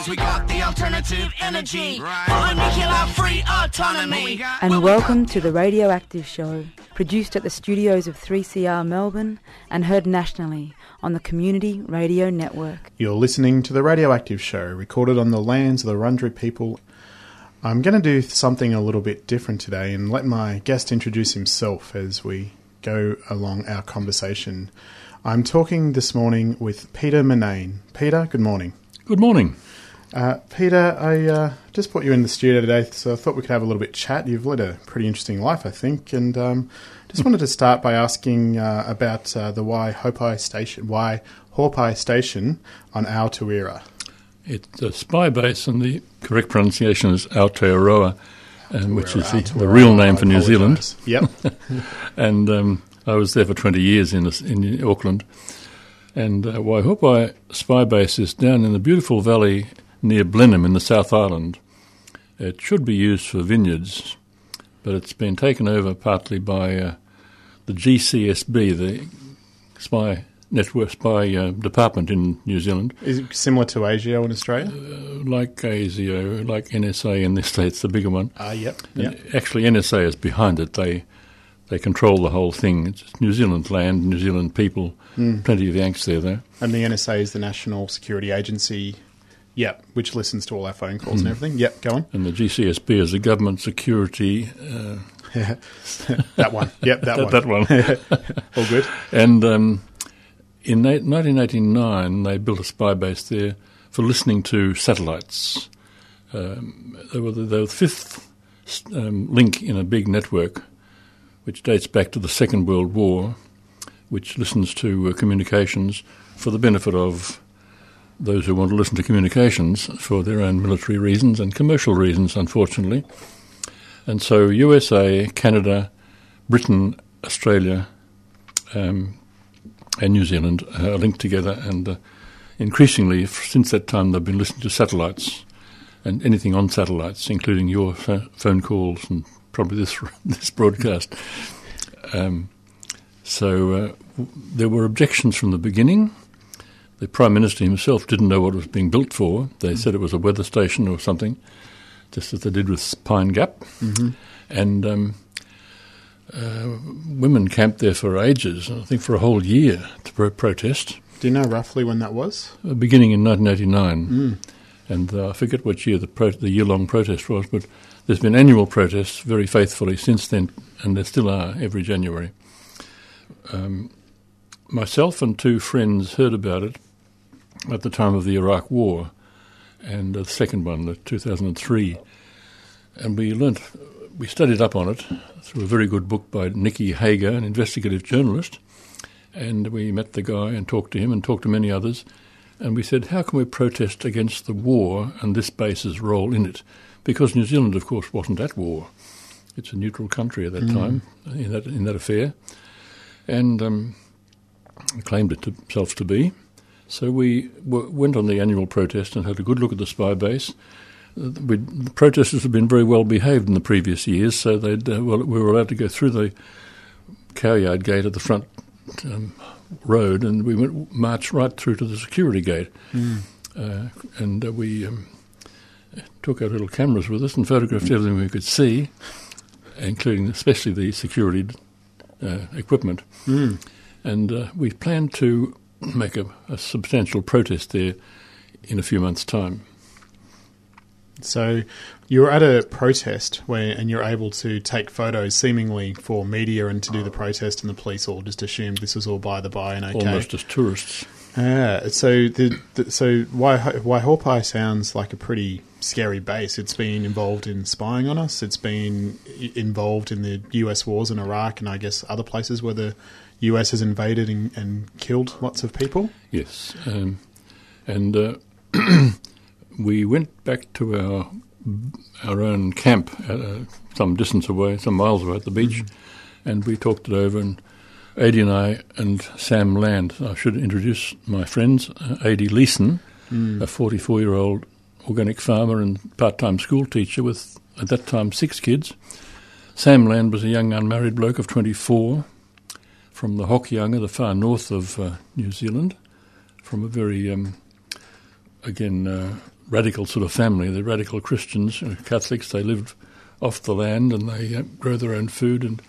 Cause we got the alternative energy. For nuclear free autonomy. And welcome to the Radioactive Show, produced at the studios of 3CR Melbourne and heard nationally on the Community Radio Network. You're listening to the Radioactive Show, recorded on the lands of the Wurundjeri people. I'm going to do something a little bit different today and let my guest introduce himself as we go along our conversation. I'm talking this morning with Peter Murnane. Peter, good morning. Good morning. Uh, Peter, I uh, just put you in the studio today, so I thought we could have a little bit chat. You've led a pretty interesting life, I think, and um, just wanted to start by asking uh, about uh, the Waihopai Station, Why Waihopai Station on Aotearoa. It's a spy base, and the correct pronunciation is Aotearoa, um, which is the, the, real name for New Zealand. Yep. and um, I was there for 20 years in, in Auckland. And uh, Waihopai Spy Base is down in the beautiful valley near Blenheim in the South Island. It should be used for vineyards, but it's been taken over partly by uh, the GCSB, the Spy Network Spy uh, Department in New Zealand. Is it similar to ASIO in Australia? Uh, like ASIO, like NSA in the States, the bigger one. Ah, yep. yep. Actually, NSA is behind it. They they control the whole thing. It's New Zealand land, New Zealand people, mm. plenty of Yanks there, though. And the NSA is the National Security Agency, yep, which listens to all our phone calls mm. and hmm. everything. Yep, go on. And the GCSB is the Government Security. Uh, that one. Yep, that, that one. That one. all good. And um, in 1989, they built a spy base there for listening to satellites. Um, they, were the, they were the fifth um, link in a big network which dates back to the Second World War, which listens to uh, communications for the benefit of those who want to listen to communications for their own military reasons and commercial reasons, unfortunately. And so USA, Canada, Britain, Australia, um, and New Zealand are linked together, and uh, increasingly, since that time, they've been listening to satellites and anything on satellites, including your phone calls and probably this this broadcast. Um, so uh, there were objections from the beginning. The Prime Minister himself didn't know what it was being built for. They mm. said it was a weather station or something, just as they did with Pine Gap. Mm-hmm. And um, uh, women camped there for ages, I think for a whole year, to pro- protest. Do you know roughly when that was? Uh, beginning in 1989. Mm. And uh, I forget what year the, pro- the year long protest was, but there's been annual protests very faithfully since then, and there still are every January. Um, myself and two friends heard about it at the time of the Iraq War, and the second one, the 2003, and we learnt, we studied up on it through a very good book by Nicky Hager, an investigative journalist, and we met the guy and talked to him and talked to many others, and we said, how can we protest against the war and this base's role in it? because New Zealand, of course, wasn't at war. It's a neutral country at that mm. time in that in that affair, and um, claimed it to itself to be. So we w- went on the annual protest and had a good look at the spy base. Uh, the protesters had been very well behaved in the previous years, so they'd, uh, well, we were allowed to go through the cowyard gate at the front um, road, and we went marched right through to the security gate, mm. uh, and uh, we. Um, took our little cameras with us and photographed mm. everything we could see, including especially the security uh, equipment. Mm. And uh, we planned to make a, a, substantial protest there in a few months' time. So you're at a protest where, and you're able to take photos, seemingly for media and to do the protest, and the police all just assumed this was all by the by and okay. Almost as tourists. Ah, so the, the so Waihopai sounds like a pretty scary base. It's been involved in spying on us. It's been involved in the U.S. wars in Iraq and I guess other places where the U.S. has invaded and, and killed lots of people. Yes, um, and uh, we went back to our our own camp uh, some distance away, some miles away at the beach, mm-hmm. and we talked it over and Adi and I and Sam Land. I should introduce my friends. Uh, Adi Leason, mm. a 44 year old organic farmer and part time school teacher with, at that time, six kids. Sam Land was a young unmarried bloke of 24 from the Hokianga, the far north of uh, New Zealand, from a very, um, again, uh, radical sort of family. They're radical Christians, uh, Catholics. They live off the land and they uh, grow their own food and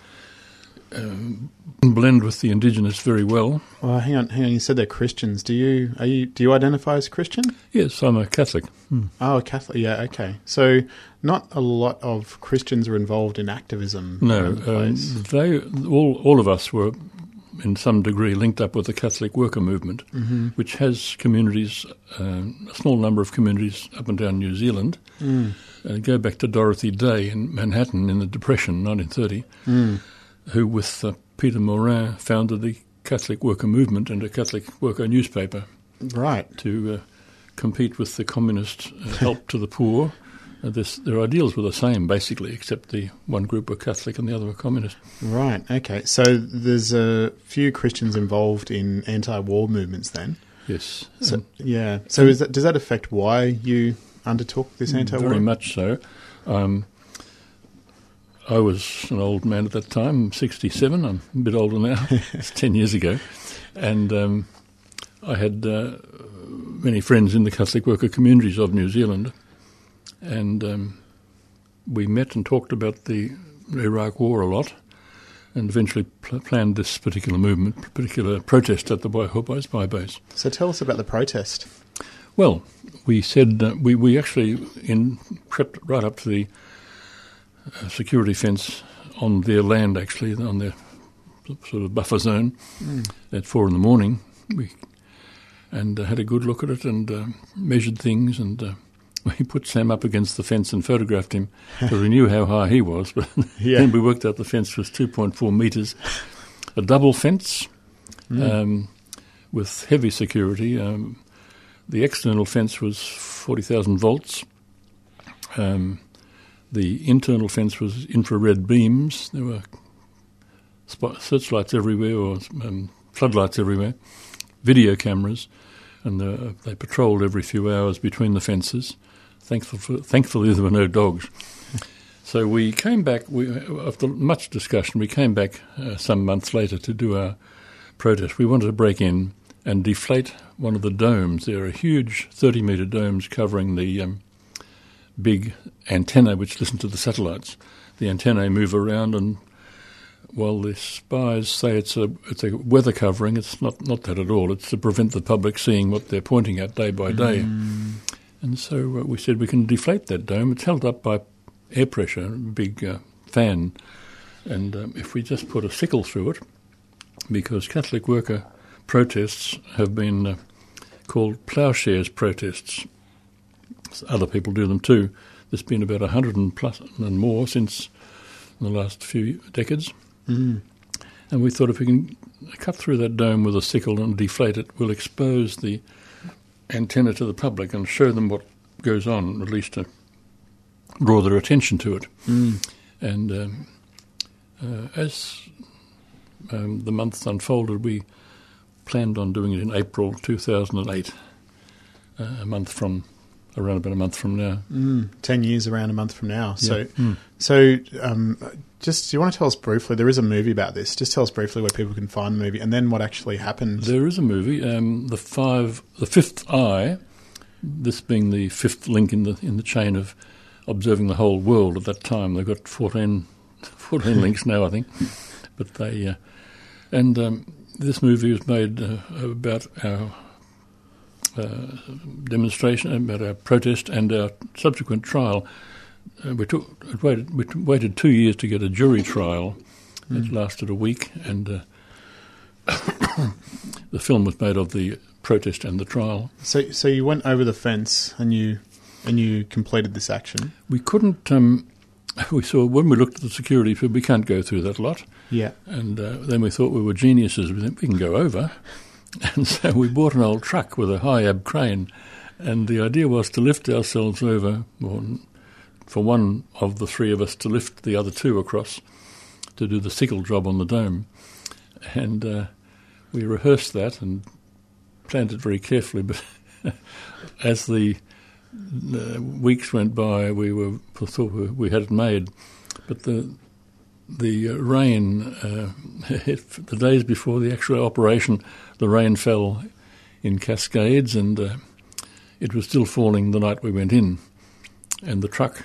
um, blend with the indigenous very well. Well, hang on, hang on. You said they're Christians. Do you are you do you identify as Christian? Yes, I'm a Catholic. Oh, a Catholic. Yeah, okay. So not a lot of Christians are involved in activism. No, um, they all all of us were in some degree linked up with the Catholic worker movement, Mm-hmm. which has communities, um, a small number of communities up and down New Zealand. Mm. Uh, go back to Dorothy Day in Manhattan in the Depression, 1930, Mm. who with uh, Peter Maurin founded the Catholic worker movement and a Catholic worker newspaper Right. to uh, compete with the communist uh, help to the poor. This, their ideals were the same, basically, except the one group were Catholic and the other were communist. Right. Okay. So there's a few Christians involved in anti-war movements then. Yes, So um, yeah. So is that, does that affect why you undertook this anti-war? very much so. Um, I was an old man at that time, 67. I'm a bit older now. it's 10 years ago. And um, I had uh, many friends in the Catholic worker communities of New Zealand. And um, we met and talked about the Iraq War a lot and eventually pl- planned this particular movement, particular protest at the Waihopai Spy Base. So tell us about the protest. Well, we said uh, we we actually in crept right up to the uh, security fence on their land, actually on their sort of buffer zone at four in the morning. We and uh, had a good look at it and uh, measured things and. We put Sam up against the fence and photographed him because we knew how high he was. But Yeah. then we worked out the fence was 2.4 metres. A double fence um, with heavy security. Um, the external fence was 40,000 volts. Um, the internal fence was infrared beams. There were spot- searchlights everywhere or um, floodlights everywhere, video cameras, and uh, they patrolled every few hours between the fences. Thankful thankfully, there were no dogs. So we came back, we, after much discussion, we came back uh, some months later to do our protest. We wanted to break in and deflate one of the domes. There are huge 30 metre domes covering the um, big antenna which listen to the satellites. The antennae move around, and while the spies say it's a it's a weather covering, it's not not that at all. It's to prevent the public seeing what they're pointing at day by day. And so uh, we said we can deflate that dome. It's held up by air pressure, a big uh, fan, and um, if we just put a sickle through it, because Catholic worker protests have been uh, called ploughshares protests. Other people do them too. There's been about a hundred and plus and more since the last few decades. Mm. And we thought if we can cut through that dome with a sickle and deflate it, we'll expose the antenna to the public and show them what goes on, at least to draw their attention to it. Mm. And um, uh, as um, the months unfolded, we planned on doing it in April 2008, uh, a month from, around about a month from now. Mm. Ten years around a month from now. So, Yeah. Mm. so um, just do you want to tell us briefly? There is a movie about this. Just tell us briefly where people can find the movie, and then what actually happened. There is a movie, um, the five, the fifth eye. This being the fifth link in the in the chain of observing the whole world at that time. They've got 14, 14 links now, I think. But they uh, and um, this movie was made uh, about our uh, demonstration, about our protest, and our subsequent trial. Uh, we took waited we waited two years to get a jury trial. It lasted a week, and uh, the film was made of the protest and the trial. So, so you went over the fence and you and you completed this action. We couldn't. Um, we saw when we looked at the security, we can't go through that lot. Yeah. And uh, then we thought we were geniuses. We think we can go over. And so we bought an old truck with a high ab crane. And the idea was to lift ourselves over, or for one of the three of us to lift the other two across to do the sickle job on the dome. And uh, we rehearsed that and planned it very carefully. But as the uh, weeks went by, we were thought we- we had it made. But the the uh, rain, uh, the days before the actual operation, the rain fell in cascades, and uh, it was still falling the night we went in, and the truck.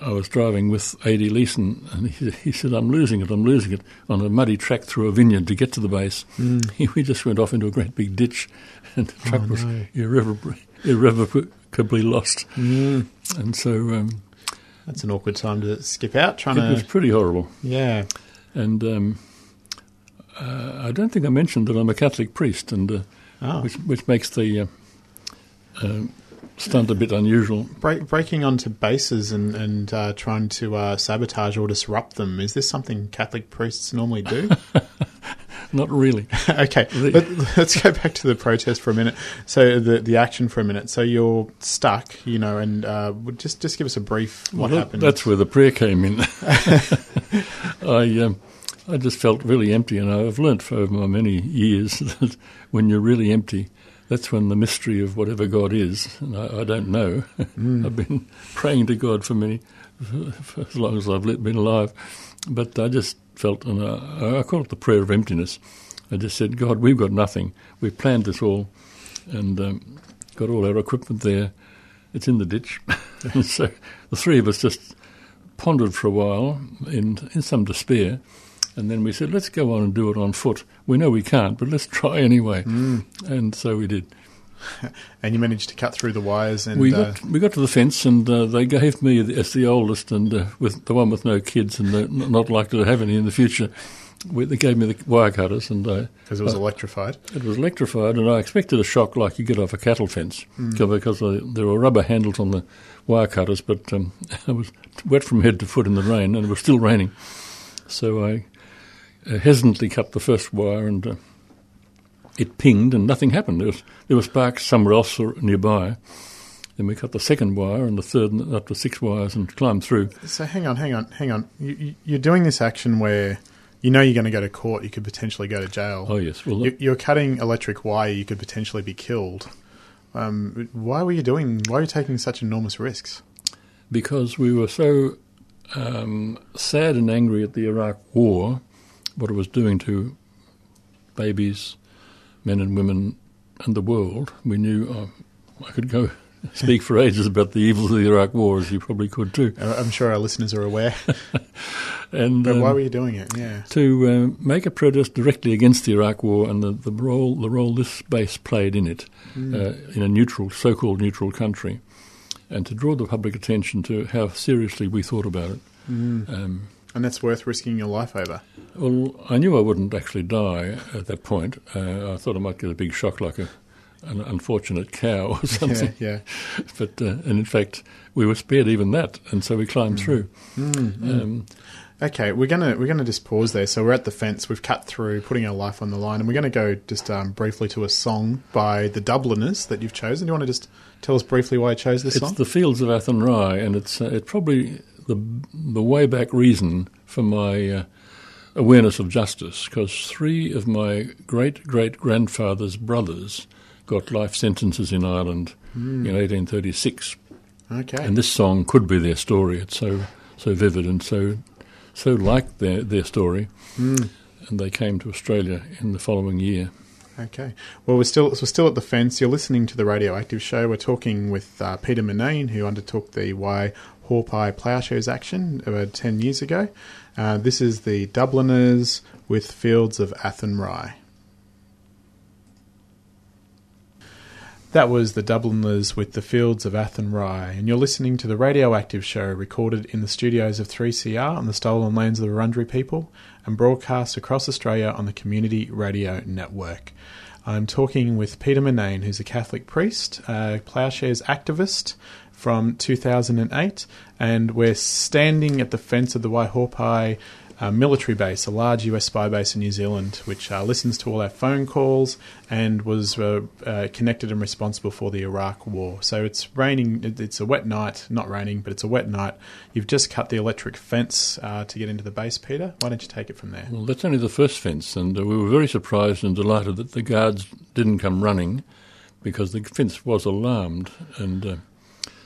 I was driving with Adi Leason, and he, he, said, I'm losing it, I'm losing it, on a muddy track through a vineyard to get to the base. Mm. we just went off into a great big ditch, and the truck oh, was no. irrevoc- irrevocably lost. Mm. And so. Um, That's an awkward time to skip out, trying it to. It was pretty horrible. Yeah. And um, uh, I don't think I mentioned that I'm a Catholic priest, and uh, oh. which, which makes the. Uh, uh stunt a bit unusual. Break, breaking onto bases and, and uh, trying to uh, sabotage or disrupt them, is this something Catholic priests normally do? Not really. okay, but Let, us go back to the protest for a minute. So the the action for a minute. So you're stuck, you know, and uh, just just give us a brief what well, happened. That's where the prayer came in. I um, I just felt really empty, and I've learnt over my many years that when you're really empty, that's when the mystery of whatever God is, and I, I don't know. Mm. I've been praying to God for many, for as long as I've been alive, but I just felt, and I, I call it the prayer of emptiness. I just said, God, we've got nothing. We've planned this all, and um, got all our equipment there. It's in the ditch. and so the three of us just pondered for a while in, in some despair. And then we said, let's go on and do it on foot. We know we can't, but let's try anyway. Mm. And so we did. and you managed to cut through the wires. And we got uh, we got to the fence, and uh, they gave me as the oldest and uh, with the one with no kids and not likely to have any in the future. We, they gave me the wire cutters, and because it was electrified. It was electrified, and I expected a shock like you get off a cattle fence mm. because there were rubber handles on the wire cutters. But um, I was wet from head to foot in the rain, and it was still raining. So I uh, hesitantly cut the first wire and uh, it pinged and nothing happened. There was, there was sparks somewhere else nearby. Then we cut the second wire and the third and up to six wires and climbed through. So hang on, hang on, hang on. You, you're doing this action where you know you're going to go to court. You could potentially go to jail. Oh yes. Well, you're cutting electric wire. You could potentially be killed. Um, why were you doing? Why are you taking such enormous risks? Because we were so um, sad and angry at the Iraq War what it was doing to babies, men and women, and the world, we knew uh, I could go speak for ages about the evils of the Iraq War, as you probably could too. I'm sure our listeners are aware. and but um, why were you doing it? Yeah, to uh, make a protest directly against the Iraq War and the, the role the role this base played in it, mm. uh, in a neutral, so-called neutral country, and to draw the public attention to how seriously we thought about it. Mm. Um, and that's worth risking your life over. Well, I knew I wouldn't actually die at that point. Uh, I thought I might get a big shock like a, an unfortunate cow or something. Yeah, yeah. But, uh, and in fact, we were spared even that, and so we climbed mm. through. Mm, um, Okay, we're gonna we're gonna just pause there. So we're at the fence. We've cut through, putting our life on the line, and we're gonna go just um, briefly to a song by the Dubliners that you've chosen. Do you want to just tell us briefly why you chose this it's song? It's the Fields of Athenry, and it's uh, it probably the the way back reason for my uh, awareness of justice because three of my great great grandfather's brothers got life sentences in Ireland mm. in 1836. Okay, and this song could be their story. It's so so vivid and so so like their their story, mm. and they came to Australia in the following year. Okay. Well, we're still we're still at the fence. You're listening to the Radioactive Show. We're talking with uh, Peter Murnane, who undertook the Why Haupai Ploughshares action about 10 years ago. Uh, this is the Dubliners with Fields of Athenry. That was the Dubliners with the Fields of Athenry, and you're listening to the Radioactive Show recorded in the studios of 3CR on the stolen lands of the Wurundjeri people and broadcast across Australia on the Community Radio Network. I'm talking with Peter Murnane, who's a Catholic priest, a ploughshares activist, from 2008, and we're standing at the fence of the Waihopai military base, a large US spy base in New Zealand, which uh, listens to all our phone calls and was uh, uh connected and responsible for the Iraq War. So it's raining, it's a wet night, not raining, but it's a wet night. You've just cut the electric fence uh, to get into the base, Peter. Why don't you take it from there? Well, that's only the first fence, and uh, we were very surprised and delighted that the guards didn't come running because the fence was alarmed and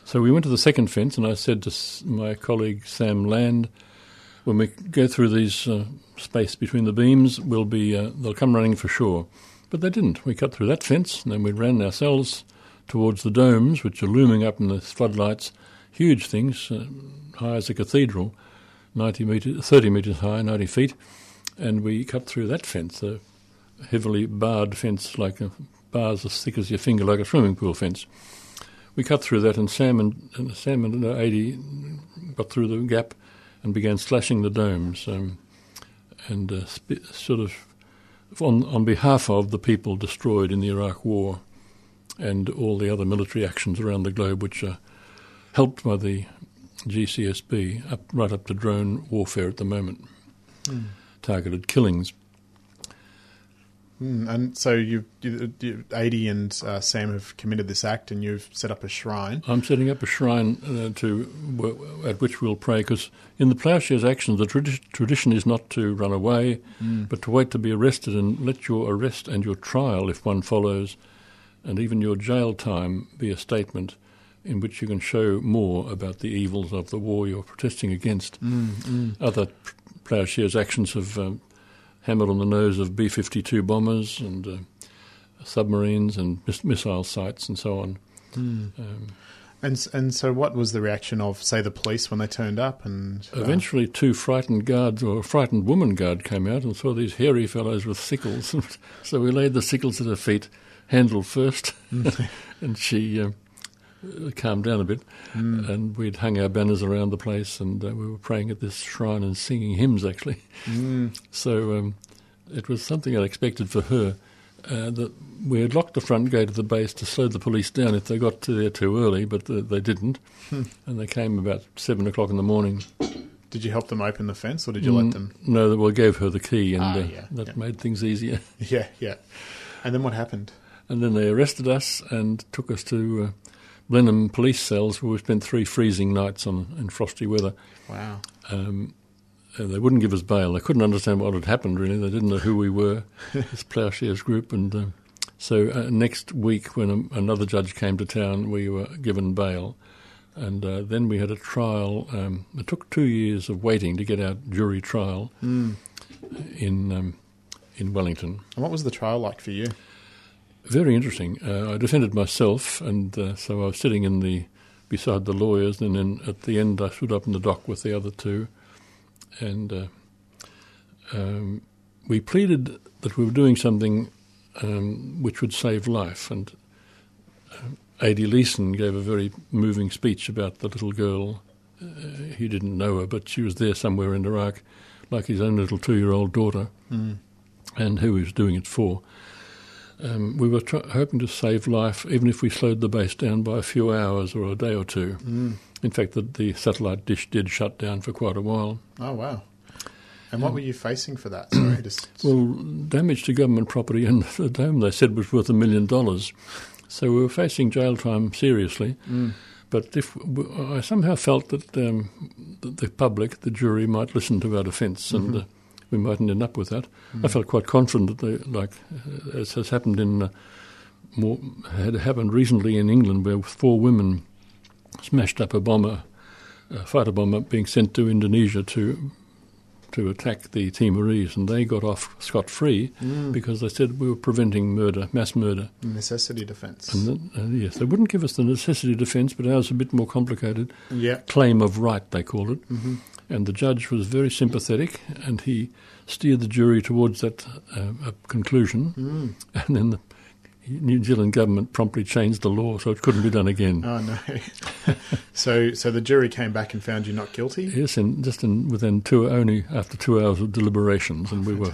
so we went to the second fence, and I said to my colleague Sam Land, when we go through these uh, space between the beams, we'll be uh, they'll come running for sure. But they didn't. We cut through that fence, and then we ran ourselves towards the domes, which are looming up in the floodlights, huge things, uh, high as a cathedral, 90 metres, 30 metres high, 90 feet, and we cut through that fence, a heavily barred fence, like a, bars as thick as your finger, like a swimming pool fence. We cut through that, and Sam and, and Sam and uh, Adi got through the gap and began slashing the domes, um, and uh, sp- sort of on, on behalf of the people destroyed in the Iraq War and all the other military actions around the globe, which are helped by the GCSB, up, right up to drone warfare at the moment, Mm. targeted killings. Mm, and so you, you, you Adi and uh, Sam have committed this act, and you've set up a shrine. I'm setting up a shrine uh, to at which we'll pray because in the plowshares action, the tradi- tradition is not to run away, Mm. but to wait to be arrested and let your arrest and your trial, if one follows, and even your jail time be a statement in which you can show more about the evils of the war you're protesting against. Mm, mm. Other plowshares actions have um, hammered on the nose of B 52 bombers and uh, submarines and mis- missile sites and so on. Mm. Um, And and so, what was the reaction of, say, the police when they turned up? And uh, Eventually, two frightened guards, or a frightened woman guard, came out and saw these hairy fellows with sickles. so we laid the sickles at her feet, handle first, and she um, uh, calmed down a bit. Mm. And we'd hung our banners around the place, and uh, we were praying at this shrine and singing hymns, actually. Mm. So um, it was something unexpected for her. Uh, that we had locked the front gate of the base to slow the police down if they got to there too early, but uh, they didn't, Hmm. and they came about seven o'clock in the morning. Did you help them open the fence, or did you Mm, let them? No, we gave her the key, and Ah, uh, that yeah. made things easier. Yeah, yeah. And then what happened? And then they arrested us and took us to uh, Blenheim police cells, where we spent three freezing nights on in frosty weather. Wow. Um, they wouldn't give us bail. They couldn't understand what had happened. Really, they didn't know who we were, this ploughshares group. And uh, so uh, next week, when a, another judge came to town, we were given bail. And uh, then we had a trial. Um, it took two years of waiting to get our jury trial Mm. in um, in Wellington. And what was the trial like for you? Very interesting. Uh, I defended myself, and uh, so I was sitting in the beside the lawyers, and then at the end I stood up in the dock with the other two, and uh, um, we pleaded that we were doing something um, which would save life. And um, Adi Leason gave a very moving speech about the little girl. Uh, he didn't know her, but she was there somewhere in Iraq, like his own little two-year-old daughter Mm. and who he was doing it for. Um, we were tr- hoping to save life, even if we slowed the base down by a few hours or a day or two. Mm. In fact, the, the satellite dish did shut down for quite a while. Oh wow. And what were you facing for that? Sorry, just Well, damage to government property and the dome they said was worth a million dollars. So we were facing jail time seriously. Mm. But if I somehow felt that um, the, the public, the jury, might listen to our defence and Mhm. uh, we mightn't end up with that. I Mm. felt quite confident that, they, like uh, as has happened in uh, more had happened recently in England, where four women smashed up a bomber, a fighter bomber, being sent to Indonesia to to attack the Timorese, and they got off scot free Mm. because they said we were preventing murder, mass murder. necessity defence. Uh, yes, they wouldn't give us the necessity defence, but ours was a bit more complicated. Yeah. Claim of right, they called it. hmm And the judge was very sympathetic, and he steered the jury towards that uh, conclusion. Mm. And then the New Zealand government promptly changed the law, so it couldn't be done again. Oh no. so so the jury came back and found you not guilty. Yes, and just in, within two only after two hours of deliberations, and we were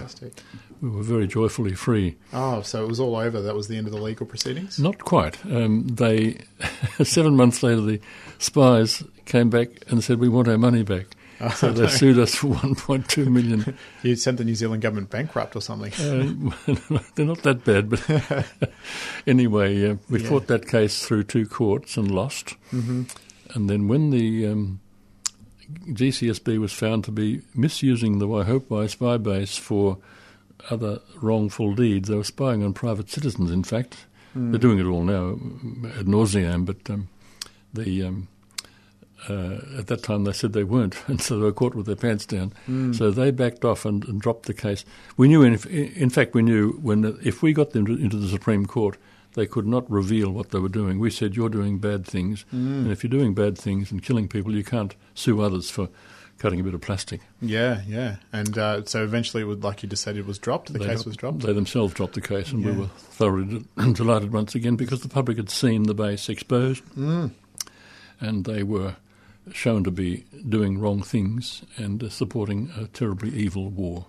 we were very joyfully free. Oh, so it was all over. That was the end of the legal proceedings. Not quite. Um, they seven months later, the spies came back and said we want our money back. Oh, So they sued us for 1.2 million. You sent the New Zealand government bankrupt or something. Uh, they're not that bad, but anyway, uh, we Yeah. fought that case through two courts and lost. hmm And then when the um, GCSB was found to be misusing the Waihopai spy base for other wrongful deeds, they were spying on private citizens. In fact, Mm. they're doing it all now ad nauseam. But um, the um, uh, at that time they said they weren't, and so they were caught with their pants down. So they backed off and, and dropped the case. We knew, in, in fact, we knew when if we got them to, into the Supreme Court, they could not reveal what they were doing. We said, "You're doing bad things, and if you're doing bad things and killing people, you can't sue others for cutting a bit of plastic." Yeah, yeah. And uh, so eventually, it would, like you just said, it was dropped. The They case was dropped. They themselves dropped the case, and Yeah. we were thoroughly de- delighted once again because the public had seen the base exposed, Mm. and they were shown to be doing wrong things and uh, supporting a terribly evil war.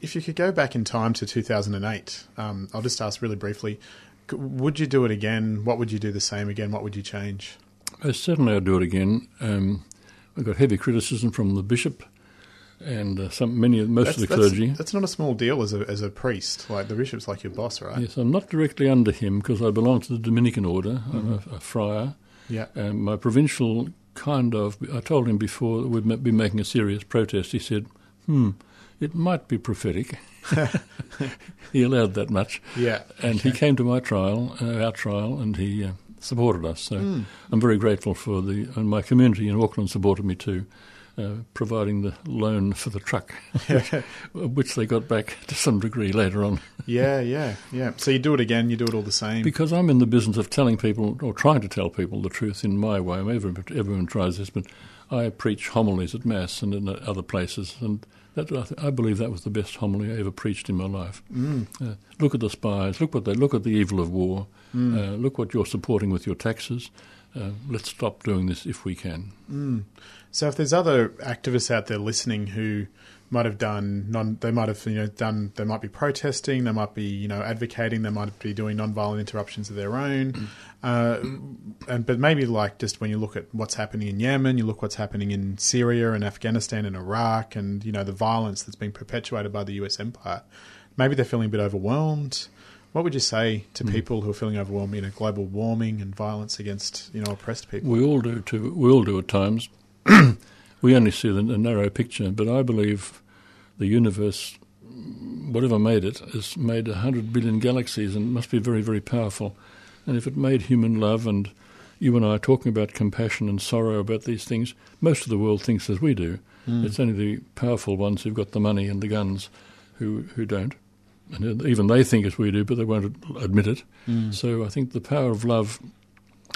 If you could go back in time to 2008, um, I'll just ask really briefly: Would you do it again? What would you do the same again? What would you change? Certainly, I'd do it again. Um, I got heavy criticism from the bishop and uh, some many most of the clergy. That's not a small deal as a as a priest. Like the bishop's like your boss, right? Yes, I'm not directly under him because I belong to the Dominican order. I'm a, a friar. Yeah. Um, my provincial kind of, I told him before that we'd be making a serious protest. He said, hmm, it might be prophetic. he allowed that much. Yeah. And he came to my trial, uh, our trial, and he uh, supported us. So Hmm. I'm very grateful for the, and my community in Auckland supported me too. Uh, providing the loan for the truck, which they got back to some degree later on. Yeah, yeah, yeah. So you do it again. You do it all the same. Because I'm in the business of telling people, or trying to tell people, the truth in my way. Everyone, everyone tries this, but I preach homilies at Mass and in other places, and that, I, th- I believe that was the best homily I ever preached in my life. Mm. Uh, look at the spies, look what they look at the evil of war, Mm. uh, look what you're supporting with your taxes. Uh, let's stop doing this if we can. Mm. So if there's other activists out there listening who might have done non, they might have you know done, they might be protesting, they might be you know advocating, they might be doing non-violent interruptions of their own, uh, and but maybe like just when you look at what's happening in Yemen, you look what's happening in Syria and Afghanistan and Iraq, and you know the violence that's being perpetuated by the U.S. empire. Maybe they're feeling a bit overwhelmed. What would you say to people who are feeling overwhelmed? You know, global warming and violence against you know oppressed people. We all do too. We all do at times. we only see the, the narrow picture, but I believe the universe, whatever made it, has made a hundred billion galaxies and must be very, very powerful. And if it made human love and you and I are talking about compassion and sorrow about these things, most of the world thinks as we do. Hmm. It's only the powerful ones who've got the money and the guns who, who don't. And even they think as we do, but they won't admit it. Hmm. So I think the power of love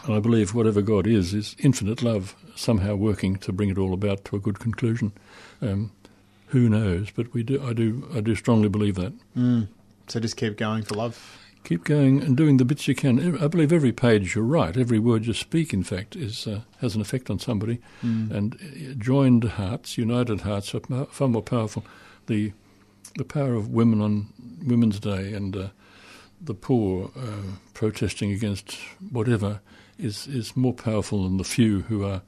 and I believe whatever God is, is infinite love somehow working to bring it all about to a good conclusion. Um, who knows? But we do. I do. I do strongly believe that. Mm. So just keep going for love. Keep going and doing the bits you can. I believe every page you're right. Every word you speak, in fact, is uh, has an effect on somebody. And uh, joined hearts, united hearts, are far more powerful. The the power of women on Women's Day and uh, the poor uh, protesting against whatever is is more powerful than the few who are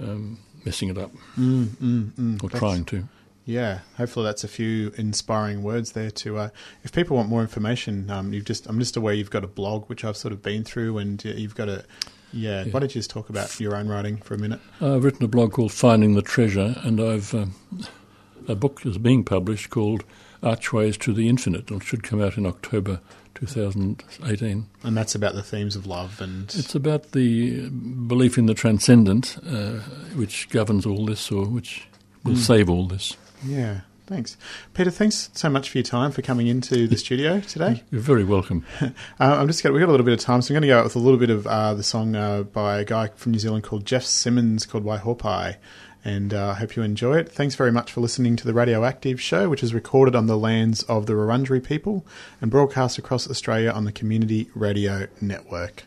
um, messing it up Mm, mm, mm. or That's- trying to. Yeah, hopefully that's a few inspiring words there. To uh, if people want more information, um, you've just I'm just aware you've got a blog which I've sort of been through, and uh, you've got a yeah. Yeah. Why don't you just talk about your own writing for a minute? I've written a blog called Finding the Treasure, and I've um, a book is being published called Archways to the Infinite. It should come out in October 2018. And that's about the themes of love and It's about the belief in the transcendent, uh, which governs all this, or which will save all this. yeah. Thanks, Peter. Thanks so much for your time for coming into the studio today. You're very welcome. Uh, I'm just going. We've got a little bit of time, so I'm going to go out with a little bit of uh, the song uh, by a guy from New Zealand called Jeff Simmons called "Why Waihopai, and uh, I hope you enjoy it. Thanks very much for listening to the Radioactive Show, which is recorded on the lands of the Wurundjeri people and broadcast across Australia on the Community Radio Network.